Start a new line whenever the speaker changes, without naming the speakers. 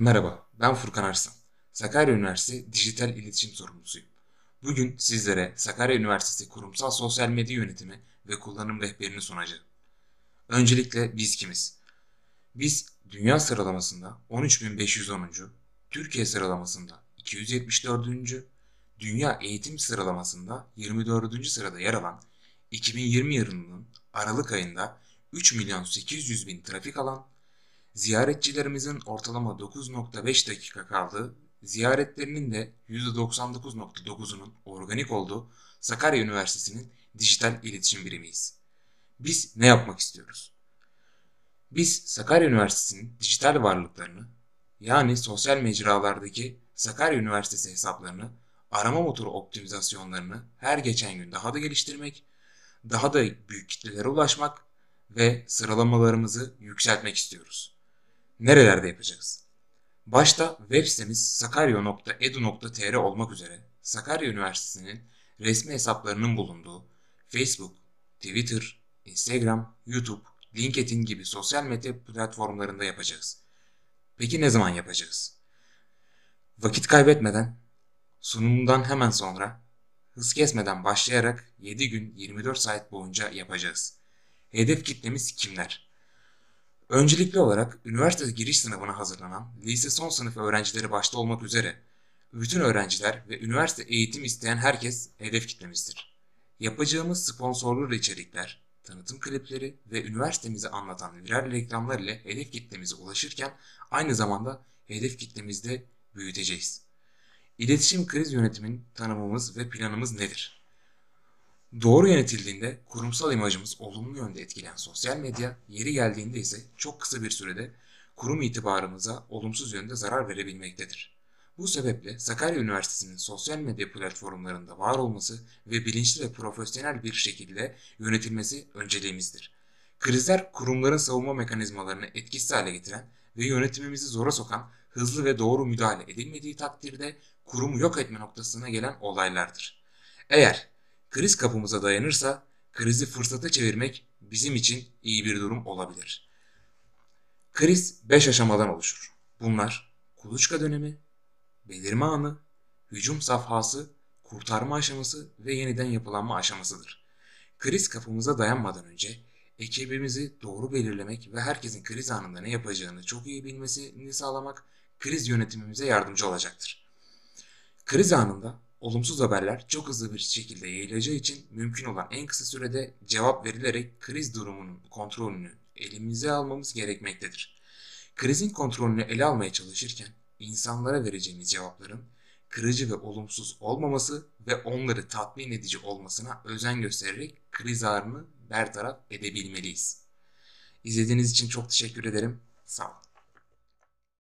Merhaba, ben Furkan Arslan. Sakarya Üniversitesi Dijital İletişim Sorumlusuyum. Bugün sizlere Sakarya Üniversitesi Kurumsal Sosyal Medya Yönetimi ve Kullanım Rehberini sunacağım. Öncelikle biz kimiz? Biz dünya sıralamasında 13.510. Türkiye sıralamasında 274. Dünya eğitim sıralamasında 24. sırada yer alan 2020 yılının Aralık ayında 3 milyon 800 bin trafik alan Ziyaretçilerimizin ortalama 9.5 dakika kaldığı, ziyaretlerinin de %99.9'unun organik olduğu Sakarya Üniversitesi'nin dijital iletişim birimiyiz. Biz ne yapmak istiyoruz? Biz Sakarya Üniversitesi'nin dijital varlıklarını yani sosyal mecralardaki Sakarya Üniversitesi hesaplarını, arama motoru optimizasyonlarını her geçen gün daha da geliştirmek, daha da büyük kitlelere ulaşmak ve sıralamalarımızı yükseltmek istiyoruz nerelerde yapacağız? Başta web sitemiz sakarya.edu.tr olmak üzere Sakarya Üniversitesi'nin resmi hesaplarının bulunduğu Facebook, Twitter, Instagram, YouTube, LinkedIn gibi sosyal medya platformlarında yapacağız. Peki ne zaman yapacağız? Vakit kaybetmeden, sunumundan hemen sonra, hız kesmeden başlayarak 7 gün 24 saat boyunca yapacağız. Hedef kitlemiz kimler? Öncelikli olarak üniversite giriş sınavına hazırlanan lise son sınıf öğrencileri başta olmak üzere bütün öğrenciler ve üniversite eğitim isteyen herkes hedef kitlemizdir. Yapacağımız sponsorlu içerikler, tanıtım klipleri ve üniversitemizi anlatan viral reklamlar ile hedef kitlemize ulaşırken aynı zamanda hedef kitlemizde büyüteceğiz. İletişim kriz yönetimin tanımımız ve planımız nedir? Doğru yönetildiğinde kurumsal imajımız olumlu yönde etkileyen sosyal medya, yeri geldiğinde ise çok kısa bir sürede kurum itibarımıza olumsuz yönde zarar verebilmektedir. Bu sebeple Sakarya Üniversitesi'nin sosyal medya platformlarında var olması ve bilinçli ve profesyonel bir şekilde yönetilmesi önceliğimizdir. Krizler kurumların savunma mekanizmalarını etkisiz hale getiren ve yönetimimizi zora sokan hızlı ve doğru müdahale edilmediği takdirde kurumu yok etme noktasına gelen olaylardır. Eğer kriz kapımıza dayanırsa krizi fırsata çevirmek bizim için iyi bir durum olabilir. Kriz 5 aşamadan oluşur. Bunlar kuluçka dönemi, belirme anı, hücum safhası, kurtarma aşaması ve yeniden yapılanma aşamasıdır. Kriz kapımıza dayanmadan önce ekibimizi doğru belirlemek ve herkesin kriz anında ne yapacağını çok iyi bilmesini sağlamak kriz yönetimimize yardımcı olacaktır. Kriz anında olumsuz haberler çok hızlı bir şekilde yayılacağı için mümkün olan en kısa sürede cevap verilerek kriz durumunun kontrolünü elimize almamız gerekmektedir. Krizin kontrolünü ele almaya çalışırken insanlara vereceğimiz cevapların kırıcı ve olumsuz olmaması ve onları tatmin edici olmasına özen göstererek kriz ağrını bertaraf edebilmeliyiz. İzlediğiniz için çok teşekkür ederim. Sağ olun.